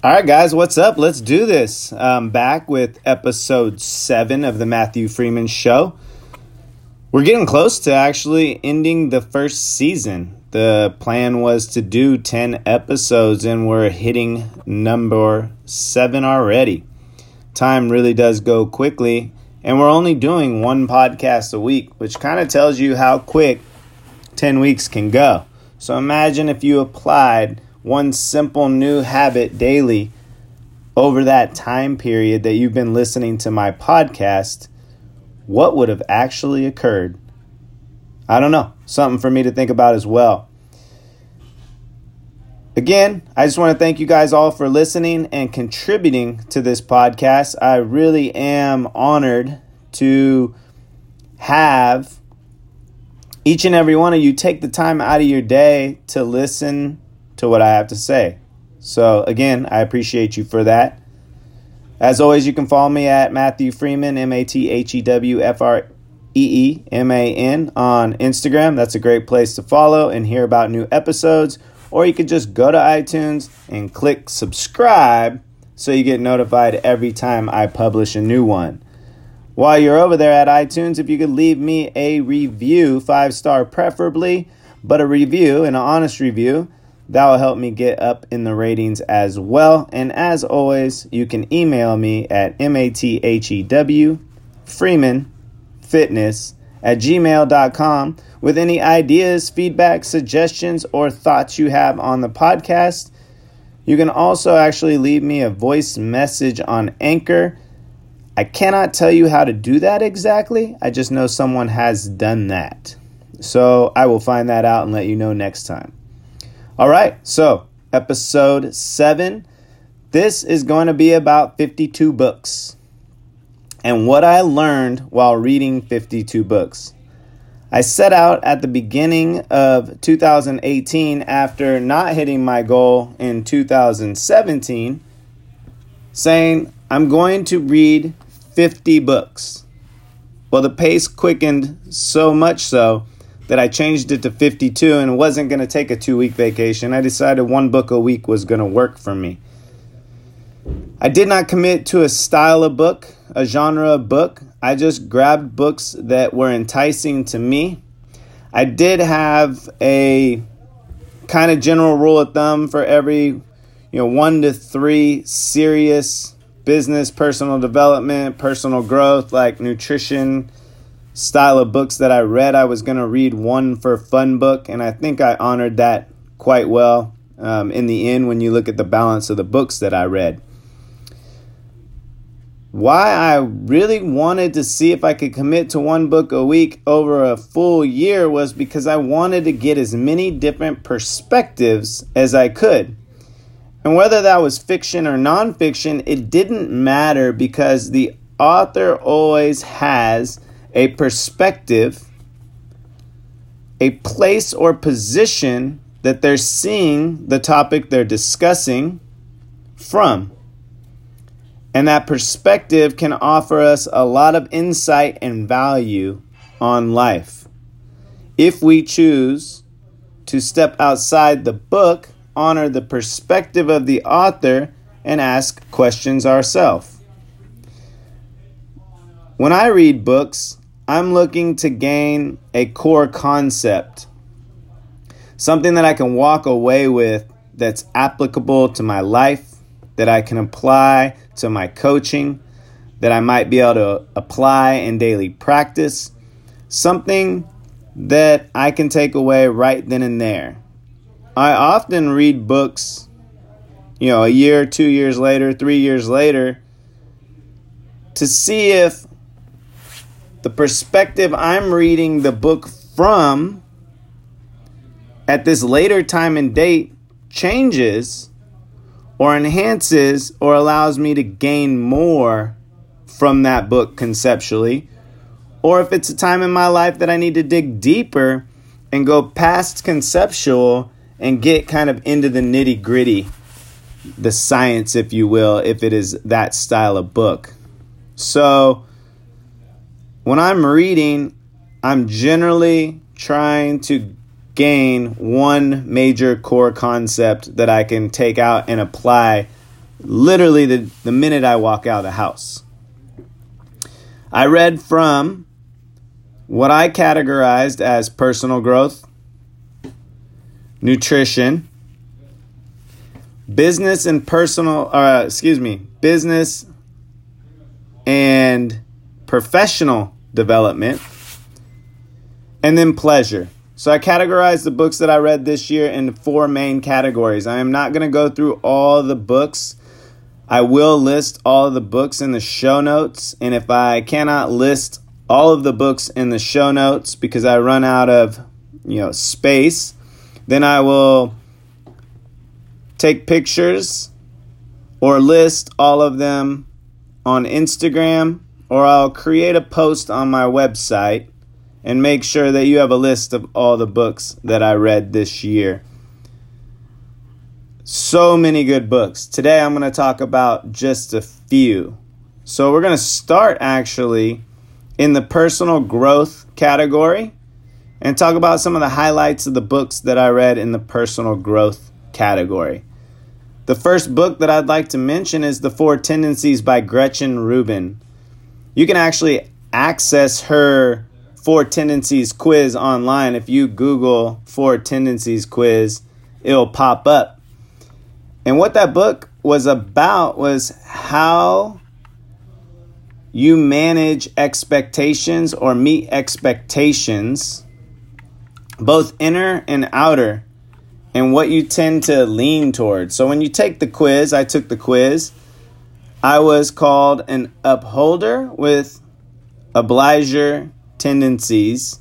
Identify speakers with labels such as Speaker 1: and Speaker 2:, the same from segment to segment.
Speaker 1: All right, guys, what's up? Let's do this. I'm back with episode seven of the Mathew Freeman Show. We're getting close to actually ending the first season. The plan was to do 10 episodes, and we're hitting number seven already. Time really does go quickly, and we're only doing one podcast a week, which kind of tells you how quick 10 weeks can go. So imagine if you applied one simple new habit daily over that time period that you've been listening to my podcast, what would have actually occurred? I don't know. Something for me to think about as well. Again, I just want to thank you guys all for listening and contributing to this podcast. I really am honored to have each and every one of you take the time out of your day to listen to what I have to say. So, again, I appreciate you for that. As always, you can follow me at Mathew Freeman, M A T H E W F R E E M A N, on Instagram. That's a great place to follow and hear about new episodes. Or you can just go to iTunes and click subscribe so you get notified every time I publish a new one. While you're over there at iTunes, if you could leave me a review, five star preferably, but a review, an honest review, that will help me get up in the ratings as well. And as always, you can email me at mathew freeman fitness at gmail.com with any ideas, feedback, suggestions, or thoughts you have on the podcast. You can also actually leave me a voice message on Anchor. I cannot tell you how to do that exactly. I just know someone has done that. So I will find that out and let you know next time. All right, so episode seven. This is going to be about 52 books and what I learned while reading 52 books. I set out at the beginning of 2018 after not hitting my goal in 2017, saying, I'm going to read 50 books. Well, the pace quickened so much so that I changed it to 52 and wasn't going to take a two week vacation. I decided one book a week was going to work for me. I did not commit to a style of book, a genre of book. I just grabbed books that were enticing to me. I did have a kind of general rule of thumb for every, you know, one to three serious business, personal development, personal growth, like nutrition, style of books that I read. I was going to read one for fun book, and I think I honored that quite well um, in the end when you look at the balance of the books that I read. Why I really wanted to see if I could commit to one book a week over a full year was because I wanted to get as many different perspectives as I could. And whether that was fiction or nonfiction, it didn't matter because the author always has a perspective, a place or position that they're seeing the topic they're discussing from. And that perspective can offer us a lot of insight and value on life. If we choose to step outside the book, honor the perspective of the author, and ask questions ourselves. When I read books, I'm looking to gain a core concept, something that I can walk away with that's applicable to my life, that I can apply to my coaching, that I might be able to apply in daily practice, something that I can take away right then and there. I often read books, you know, a year, two years later, three years later, to see if the perspective I'm reading the book from at this later time and date changes or enhances or allows me to gain more from that book conceptually, or if it's a time in my life that I need to dig deeper and go past conceptual and get kind of into the nitty gritty, the science, if you will, if it is that style of book. So, when I'm reading, I'm generally trying to gain one major core concept that I can take out and apply literally the, the minute I walk out of the house. I read from what I categorized as personal growth, nutrition, business and personal, uh, excuse me, business and professional development, and then pleasure. So I categorized the books that I read this year in four main categories. I am not going to go through all the books. I will list all of the books in the show notes, and if I cannot list all of the books in the show notes because I run out of, you know, space, then I will take pictures or list all of them on Instagram or I'll create a post on my website and make sure that you have a list of all the books that I read this year. So many good books. Today I'm going to talk about just a few. So we're going to start actually in the personal growth category and talk about some of the highlights of the books that I read in the personal growth category. The first book that I'd like to mention is The Four Tendencies by Gretchen Rubin. You can actually access her Four Tendencies quiz online. If you Google Four Tendencies quiz, it'll pop up. And what that book was about was how you manage expectations or meet expectations, both inner and outer, and what you tend to lean towards. So when you take the quiz, I took the quiz, I was called an upholder with obliger tendencies,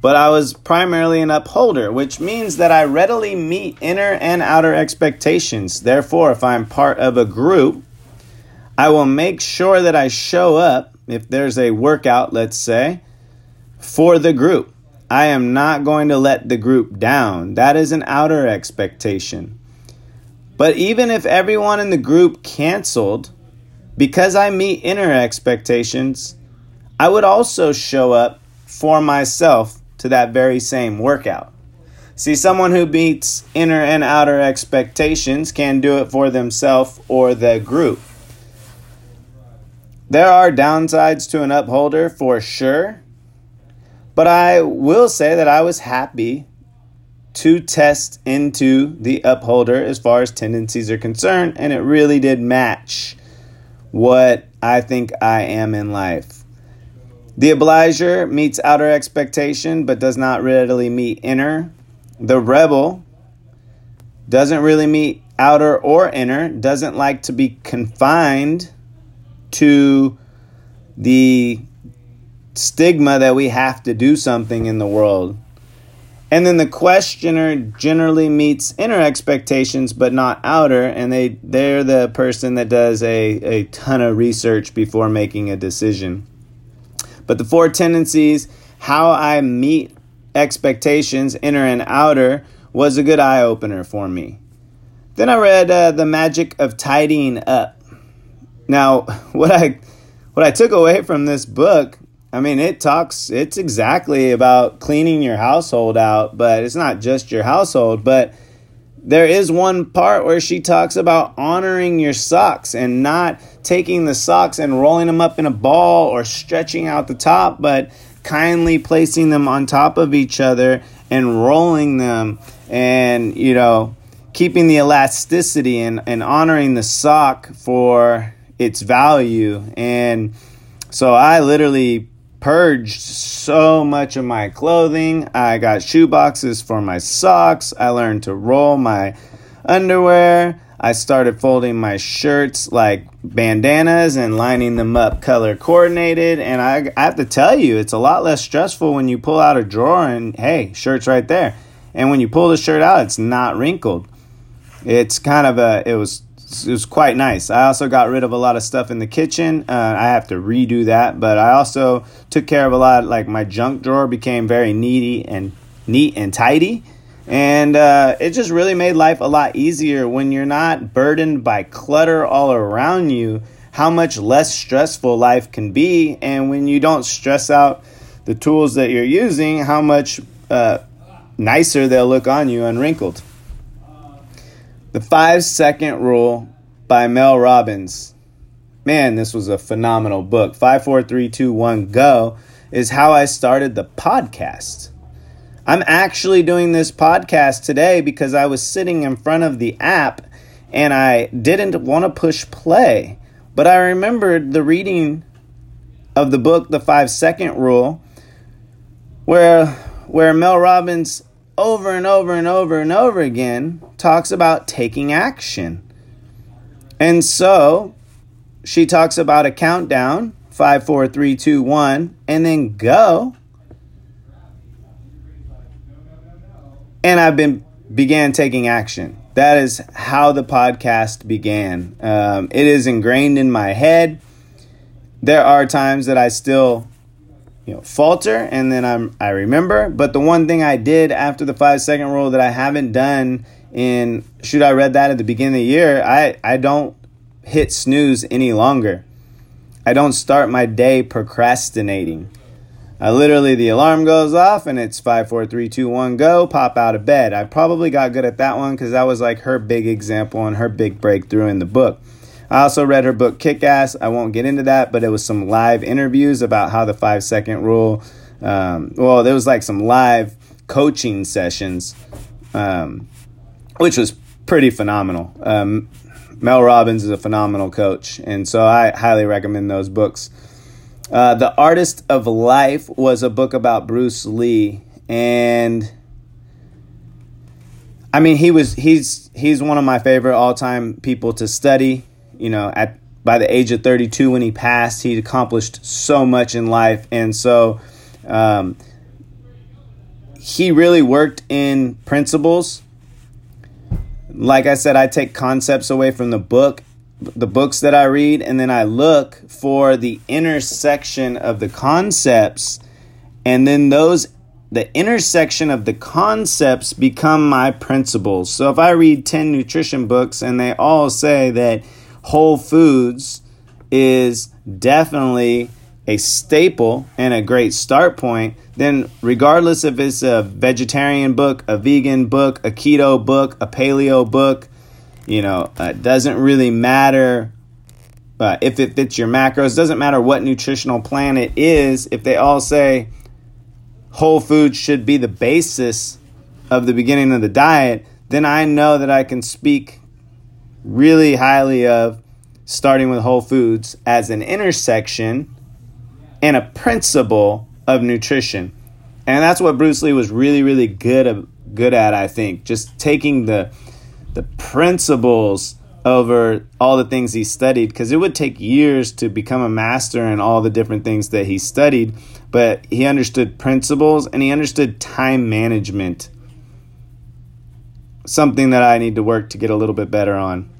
Speaker 1: but I was primarily an upholder, which means that I readily meet inner and outer expectations. Therefore, if I'm part of a group, I will make sure that I show up if there's a workout, let's say, for the group. I am not going to let the group down. That is an outer expectation. But even if everyone in the group canceled, because I meet inner expectations, I would also show up for myself to that very same workout. See, someone who meets inner and outer expectations can do it for themselves or the group. There are downsides to an upholder for sure, but I will say that I was happy to test into the upholder as far as tendencies are concerned, and it really did match what I think I am in life. The obliger meets outer expectation but does not readily meet inner. The rebel doesn't really meet outer or inner, doesn't like to be confined to the stigma that we have to do something in the world. And then the questioner generally meets inner expectations but not outer, and they, they're the person that does a, a ton of research before making a decision. But the four tendencies, how I meet expectations, inner and outer, was a good eye opener for me. Then I read uh, The Magic of Tidying Up. Now, what I what I took away from this book, I mean, it talks it's exactly about cleaning your household out, but it's not just your household, but there is one part where she talks about honoring your socks and not taking the socks and rolling them up in a ball or stretching out the top, but kindly placing them on top of each other and rolling them and, you know, keeping the elasticity and, and honoring the sock for its value. And so I literally purged so much of my clothing. I got shoe boxes for my socks. I learned to roll my underwear. I started folding my shirts like bandanas and lining them up color coordinated. And I, I have to tell you, it's a lot less stressful when you pull out a drawer and hey, shirt's right there. And when you pull the shirt out, it's not wrinkled. It's kind of a, it was it was quite nice. I also got rid of a lot of stuff in the kitchen. Uh, I have to redo that, but I also took care of a lot. Like my junk drawer became very needy and neat and tidy, and uh, it just really made life a lot easier when you're not burdened by clutter all around you. How much less stressful life can be, and when you don't stress out the tools that you're using, how much uh, nicer they'll look on you unwrinkled. The five second rule by Mel Robbins. Man, this was a phenomenal book. 54321 Go is how I started the podcast. I'm actually doing this podcast today because I was sitting in front of the app and I didn't want to push play. But I remembered the reading of the book, The Five Second Rule, where, where Mel Robbins over and over and over and over again talks about taking action. And so she talks about a countdown five, four, three, two, one, and then go. And I've been began taking action. That is how the podcast began. Um, it is ingrained in my head. There are times that I still, you know, falter, and then I'm I remember. But the one thing I did after the five second rule that I haven't done in should I read that at the beginning of the year, I I don't hit snooze any longer. I don't start my day procrastinating. I literally, the alarm goes off and it's five, four, three, two, one, go, pop out of bed. I probably got good at that one because that was like her big example and her big breakthrough in the book. I also read her book Kick Ass. I won't get into that, but it was some live interviews about how the five second rule, um, well, there was like some live coaching sessions, um, which was pretty phenomenal. Um, Mel Robbins is a phenomenal coach, and so I highly recommend those books. Uh, the Artist of Life was a book about Bruce Lee, and I mean he was he's he's one of my favorite all time people to study. You know, at by the age of 32 when he passed, he accomplished so much in life, and so um, he really worked in principles. Like I said, I take concepts away from the book, the books that I read, and then I look for the intersection of the concepts, and then those the intersection of the concepts become my principles. So if I read 10 nutrition books and they all say that whole foods is definitely a staple and a great start point, then regardless if it's a vegetarian book, a vegan book, a keto book, a paleo book, you know, it uh, doesn't really matter uh, if it fits your macros. Doesn't matter what nutritional plan it is. If they all say whole foods should be the basis of the beginning of the diet, then I know that I can speak really highly of starting with whole foods as an intersection and a principle of nutrition. And that's what Bruce Lee was really, really good good at, I think. Just taking the the principles over all the things he studied because it would take years to become a master in all the different things that he studied, but he understood principles and he understood time management. Something that I need to work to get a little bit better on.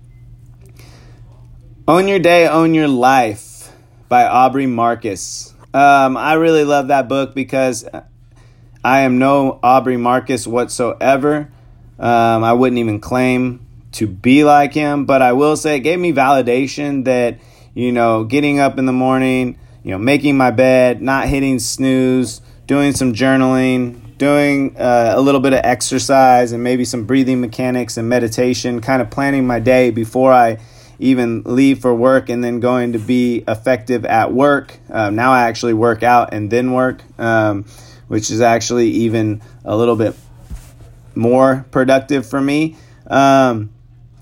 Speaker 1: Own Your Day, Own Your Life by Aubrey Marcus. Um, I really love that book because I am no Aubrey Marcus whatsoever. Um, I wouldn't even claim to be like him, but I will say it gave me validation that, you know, getting up in the morning, you know, making my bed, not hitting snooze, doing some journaling, doing uh, a little bit of exercise and maybe some breathing mechanics and meditation, kind of planning my day before I even leave for work and then going to be effective at work. Um, now I actually work out and then work, um, which is actually even a little bit more productive for me. Um,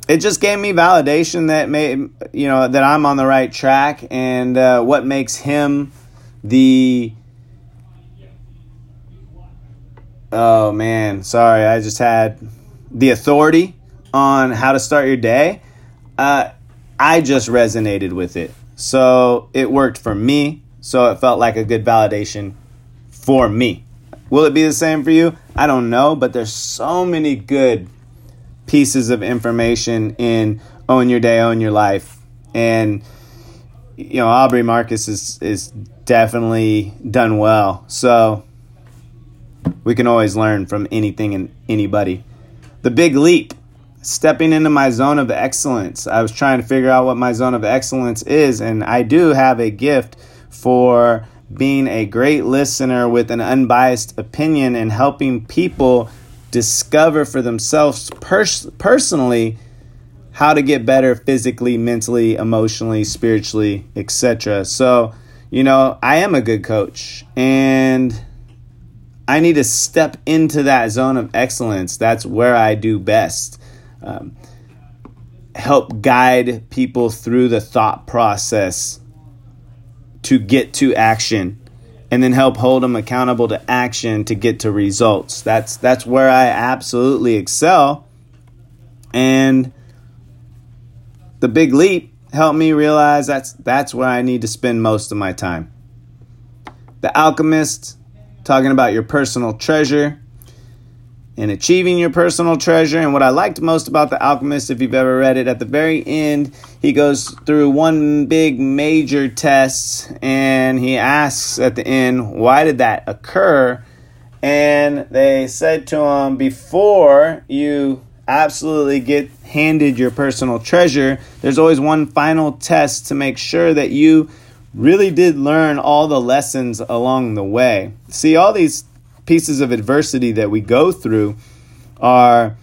Speaker 1: it just gave me validation that may you know that I'm on the right track and uh, what makes him the oh man sorry I just had the authority on how to start your day. Uh, I just resonated with it. So it worked for me. So it felt like a good validation for me. Will it be the same for you? I don't know, but there's so many good pieces of information in Own Your Day, Own Your Life. And you know, Aubrey Marcus is is definitely done well. So we can always learn from anything and anybody. The Big Leap stepping into my zone of excellence. I was trying to figure out what my zone of excellence is, and I do have a gift for being a great listener with an unbiased opinion and helping people discover for themselves pers- personally how to get better physically, mentally, emotionally, spiritually, etc. So, you know, I am a good coach and I need to step into that zone of excellence. That's where I do best. Um, help guide people through the thought process to get to action and then help hold them accountable to action to get to results. That's that's where I absolutely excel. And the big leap helped me realize that's that's where I need to spend most of my time. The Alchemist talking about your personal treasure and achieving your personal treasure. And what I liked most about The Alchemist, if you've ever read it, at the very end, he goes through one big major test and he asks at the end, why did that occur? And they said to him, before you absolutely get handed your personal treasure, there's always one final test to make sure that you really did learn all the lessons along the way. See, all these pieces of adversity that we go through are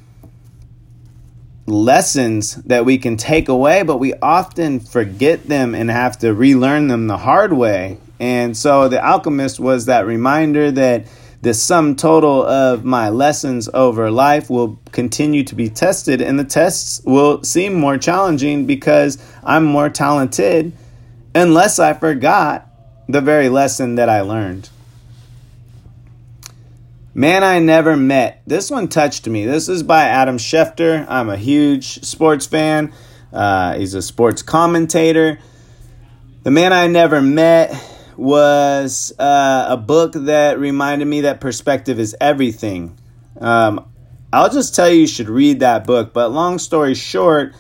Speaker 1: lessons that we can take away, but we often forget them and have to relearn them the hard way. And so the alchemist was that reminder that the sum total of my lessons over life will continue to be tested, and the tests will seem more challenging because I'm more talented, unless I forgot the very lesson that I learned. Man I Never Met. This one touched me. This is by Adam Schefter. I'm a huge sports fan. Uh, he's a sports commentator. The Man I Never Met was uh, a book that reminded me that perspective is everything. Um, I'll just tell you, you should read that book. But long story short,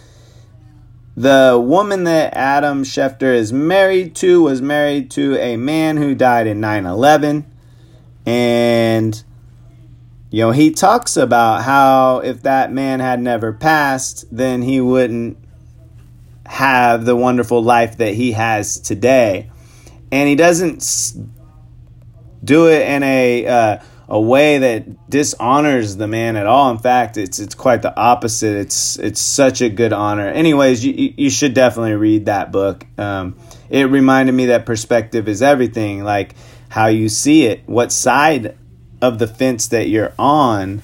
Speaker 1: the woman that Adam Schefter is married to was married to a man who died in 9 11. And you know, he talks about how if that man had never passed, then he wouldn't have the wonderful life that he has today. And he doesn't do it in a uh, a way that dishonors the man at all. In fact, it's it's quite the opposite. It's it's such a good honor. Anyways, you you should definitely read that book. Um, it reminded me that perspective is everything. Like how you see it, what side of the fence that you're on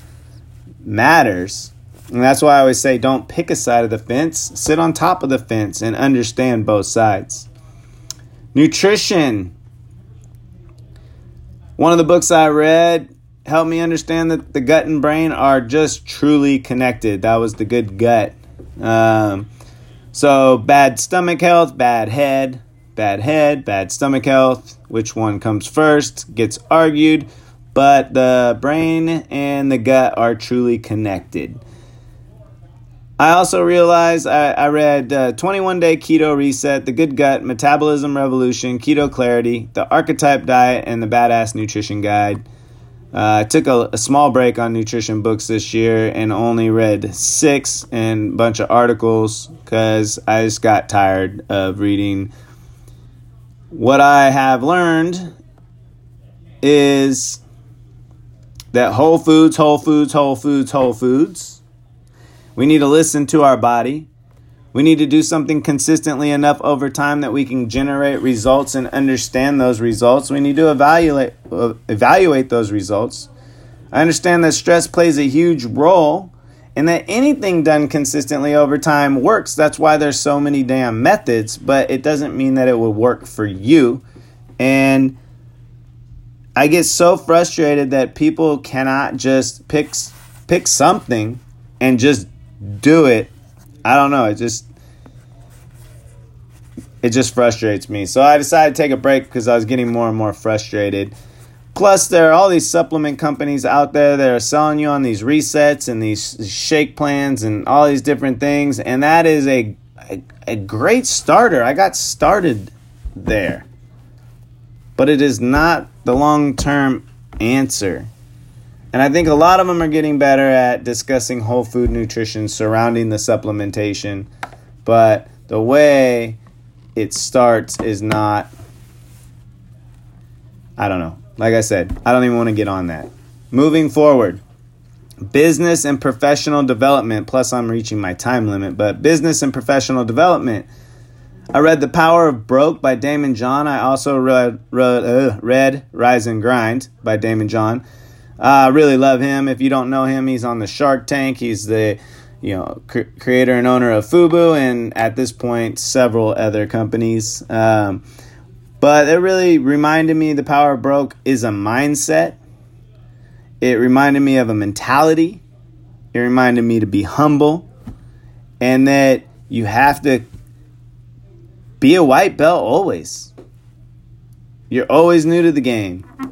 Speaker 1: matters. And that's why I always say don't pick a side of the fence, sit on top of the fence and understand both sides. Nutrition. One of the books I read helped me understand that the gut and brain are just truly connected. That was the good gut. Um, so, bad stomach health, bad head, bad head, bad stomach health. Which one comes first gets argued but the brain and the gut are truly connected. I also realized I, I read uh, 21 Day Keto Reset, The Good Gut, Metabolism Revolution, Keto Clarity, The Archetype Diet, and The Badass Nutrition Guide. Uh, I took a, a, small break on nutrition books this year and only read six and a bunch of articles because I just got tired of reading. What I have learned is that Whole Foods, Whole Foods, Whole Foods, Whole Foods. We need to listen to our body. We need to do something consistently enough over time that we can generate results and understand those results. We need to evaluate evaluate those results. I understand that stress plays a huge role and that anything done consistently over time works. That's why there's so many damn methods, but it doesn't mean that it will work for you. And I get so frustrated that people cannot just pick pick something and just do it. I don't know. It just it just frustrates me. So I decided to take a break because I was getting more and more frustrated. Plus, there are all these supplement companies out there that are selling you on these resets and these shake plans and all these different things, and that is a a, a great starter. I got started there but it is not the long term answer. And I think a lot of them are getting better at discussing whole food nutrition surrounding the supplementation, but the way it starts is not. I don't know. Like I said, I don't even want to get on that. Moving forward, business and professional development. Plus, I'm reaching my time limit, but business and professional development. I read The Power of Broke by Daymond John. I also read, read, uh, read Rise and Grind by Daymond John. Uh, I really love him. If you don't know him, he's on the Shark Tank. He's the you know cr- creator and owner of Fubu, and at this point, several other companies. Um, but it really reminded me the power of broke is a mindset. It reminded me of a mentality. It reminded me to be humble, and that you have to be a white belt always. You're always new to the game.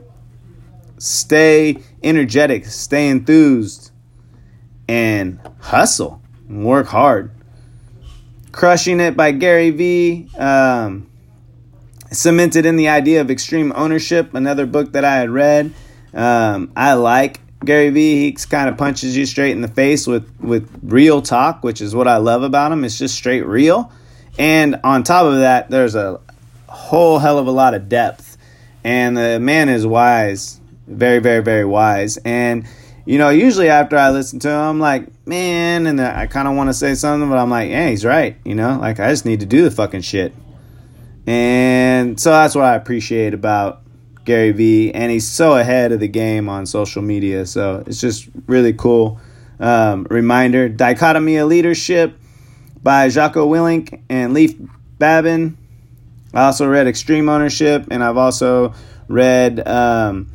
Speaker 1: Stay energetic, stay enthused, and hustle and work hard. Crushing It by Gary Vee. Um, cemented in the idea of extreme ownership, another book that I had read. Um, I like Gary Vee. He kind of punches you straight in the face with, with real talk, which is what I love about him. It's just straight real. And on top of that, there's a whole hell of a lot of depth. And the man is wise, very, very, very wise. And, you know, usually after I listen to him, I'm like, man, and I kind of want to say something, but I'm like, yeah, he's right. You know, like I just need to do the fucking shit. And so that's what I appreciate about Gary Vee. And he's so ahead of the game on social media. So it's just really cool. Um, reminder Dichotomy of Leadership by Jocko Willink and Leif Babin. I also read Extreme Ownership, and I've also read um,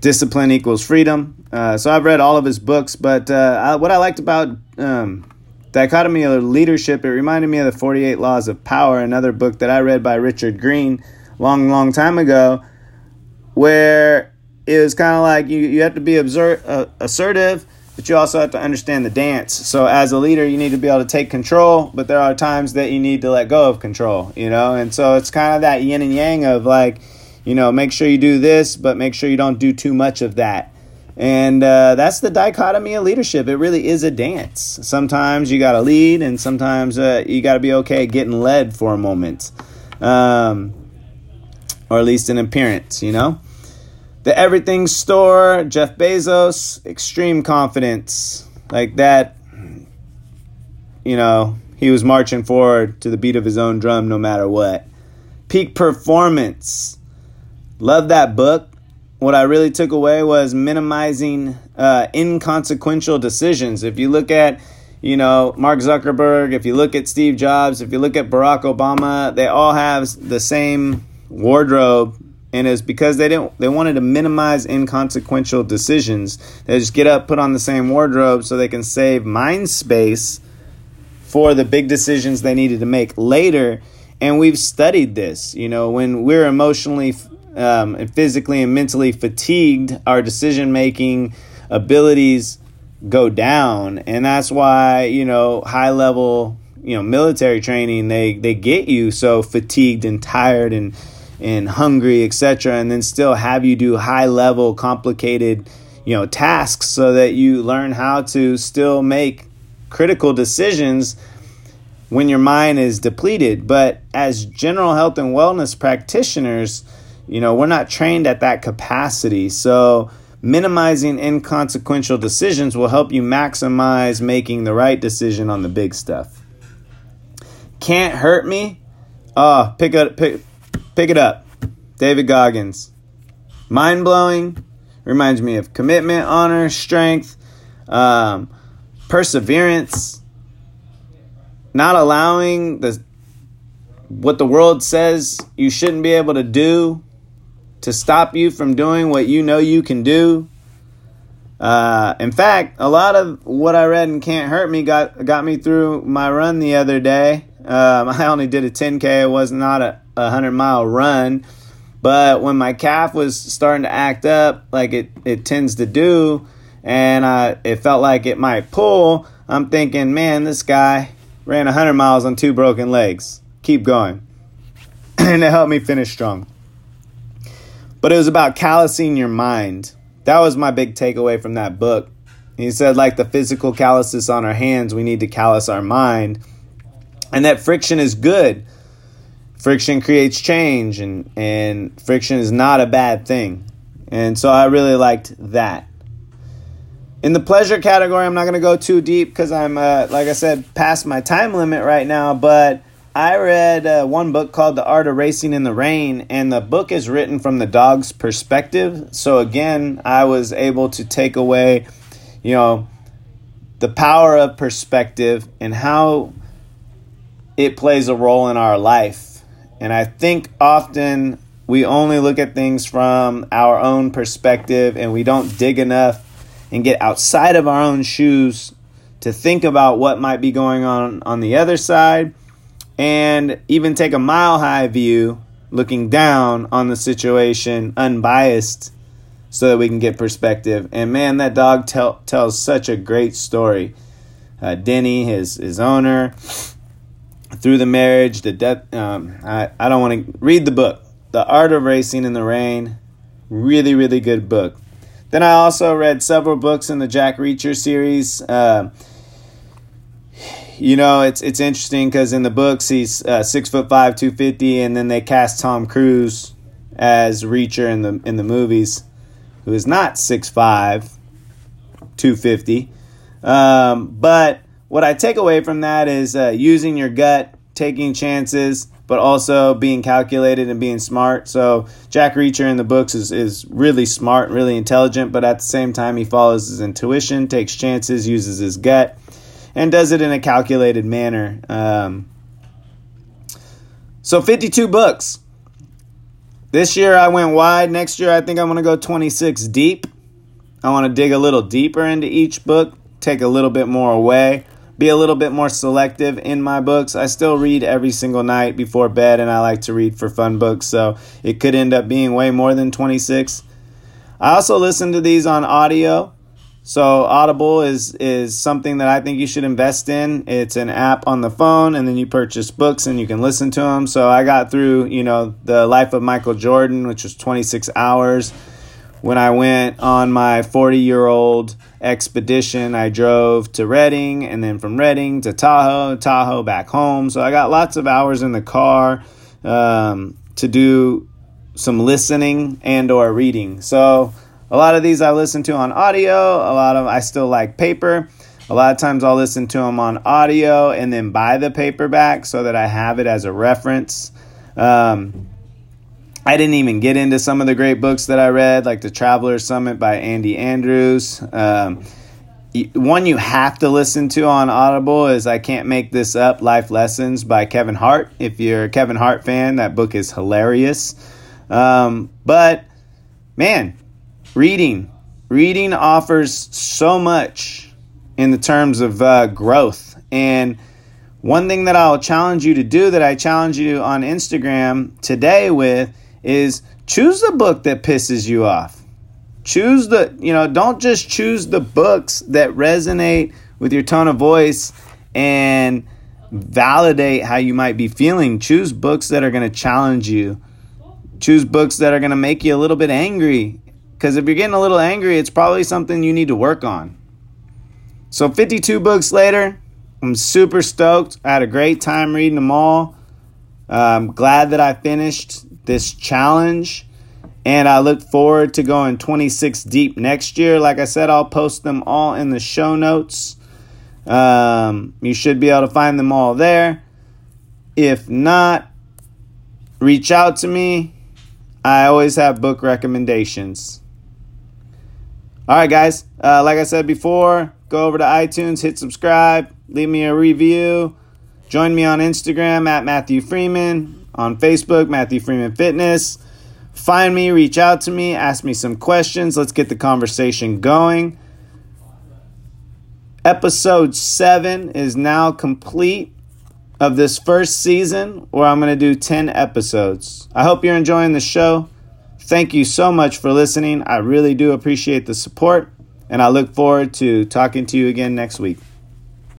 Speaker 1: Discipline Equals Freedom. Uh, so I've read all of his books, but uh, I, what I liked about um, Dichotomy of Leadership, it reminded me of the 48 Laws of Power, another book that I read by Richard Green long, long time ago, where it was kind of like you, you have to be absur- uh, assertive but you also have to understand the dance. So as a leader, you need to be able to take control, but there are times that you need to let go of control, you know? And so it's kind of that yin and yang of like, you know, make sure you do this, but make sure you don't do too much of that. And uh, that's the dichotomy of leadership. It really is a dance. Sometimes you got to lead, and sometimes uh, you got to be okay getting led for a moment, um, or at least an appearance, you know? The Everything Store, Jeff Bezos, extreme confidence. Like that, you know, he was marching forward to the beat of his own drum no matter what. Peak Performance. Love that book. What I really took away was minimizing uh, inconsequential decisions. If you look at, you know, Mark Zuckerberg, if you look at Steve Jobs, if you look at Barack Obama, they all have the same wardrobe and it's because they didn't they wanted to minimize inconsequential decisions. They just get up, put on the same wardrobe so they can save mind space for the big decisions they needed to make later. And we've studied this. You know, when we're emotionally, um, and physically, and mentally fatigued, our decision making abilities go down, and that's why you know high level you know military training they they get you so fatigued and tired and and hungry, etc., and then still have you do high level, complicated, you know, tasks so that you learn how to still make critical decisions when your mind is depleted. But as general health and wellness practitioners, you know, we're not trained at that capacity. So minimizing inconsequential decisions will help you maximize making the right decision on the big stuff. Can't hurt me. Oh, pick up pick Pick it up. David Goggins. Mind blowing. Reminds me of commitment, honor, strength, um, perseverance, not allowing the what the world says you shouldn't be able to do to stop you from doing what you know you can do. Uh, in fact, a lot of what I read and Can't Hurt Me got got me through my run the other day. Um, I only did a 10K. It was not a, a 100 mile run. But when my calf was starting to act up like it, it tends to do, and I, it felt like it might pull, I'm thinking, man, this guy ran 100 miles on two broken legs. Keep going. and it helped me finish strong. But it was about callousing your mind. That was my big takeaway from that book. He said, like the physical calluses on our hands, we need to callous our mind and that friction is good. Friction creates change, and, and friction is not a bad thing. And so I really liked that. In the pleasure category, I'm not going to go too deep because I'm, uh, like I said, past my time limit right now. But I read uh, one book called The Art of Racing in the Rain, and the book is written from the dog's perspective. So again, I was able to take away, you know, the power of perspective and how it plays a role in our life. And I think often we only look at things from our own perspective and we don't dig enough and get outside of our own shoes to think about what might be going on on the other side and even take a mile high view looking down on the situation unbiased so that we can get perspective. And man that dog tell, tells such a great story. Uh, denny his his owner through the marriage the death um, I, I don't want to read the book. The art of racing in the rain. Really really good book. Then I also read several books in the Jack Reacher series. Uh, you know, it's it's interesting because in the books he's uh, six foot five, two fifty, and then they cast Tom Cruise as Reacher in the in the movies, who is not six five, two fifty. Um, but what I take away from that is uh, using your gut, taking chances, but also being calculated and being smart. So Jack Reacher in the books is, is really smart, really intelligent, but at the same time he follows his intuition, takes chances, uses his gut, and does it in a calculated manner. Um, so 52 books. This year I went wide. Next year I think I'm going to go 26 deep. I want to dig a little deeper into each book, take a little bit more away be a little bit more selective in my books. I still read every single night before bed, and I like to read for fun books, so it could end up being way more than 26. I also listen to these on audio. So Audible is is something that I think you should invest in. It's an app on the phone, and then you purchase books and you can listen to them. So I got through, you know, the life of Michael Jordan, which was 26 hours when I went on my 40 year old expedition, I drove to Redding and then from Redding to Tahoe, Tahoe back home. So I got lots of hours in the car um, to do some listening and or reading. So a lot of these I listen to on audio. A lot of I still like paper. A lot of times I'll listen to them on audio and then buy the paperback so that I have it as a reference. Um, I didn't even get into some of the great books that I read, like The Traveler Summit by Andy Andrews. Um, one you have to listen to on Audible is I Can't Make This Up Life Lessons by Kevin Hart. If you're a Kevin Hart fan, that book is hilarious. Um, but man, reading. Reading offers so much in the terms of uh, growth. And one thing that I'll challenge you to do that I challenge you on Instagram today with is choose the book that pisses you off. Choose the, you know, don't just choose the books that resonate with your tone of voice and validate how you might be feeling. Choose books that are going to challenge you. Choose books that are going to make you a little bit angry. Because if you're getting a little angry, it's probably something you need to work on. So, 52 books later, I'm super stoked. I had a great time reading them all. I'm glad that I finished this challenge. And I look forward to going 26 deep next year. Like I said, I'll post them all in the show notes. Um, you should be able to find them all there. If not, reach out to me. I always have book recommendations. All right, guys. Uh, like I said before, go over to iTunes, hit subscribe, leave me a review. Join me on Instagram at Mathew Freeman on Facebook, Mathew Freeman Fitness. Find me, reach out to me, ask me some questions. Let's get the conversation going. Episode 7 is now complete of this first season where I'm going to do 10 episodes. I hope you're enjoying the show. Thank you so much for listening. I really do appreciate the support, and I look forward to talking to you again next week.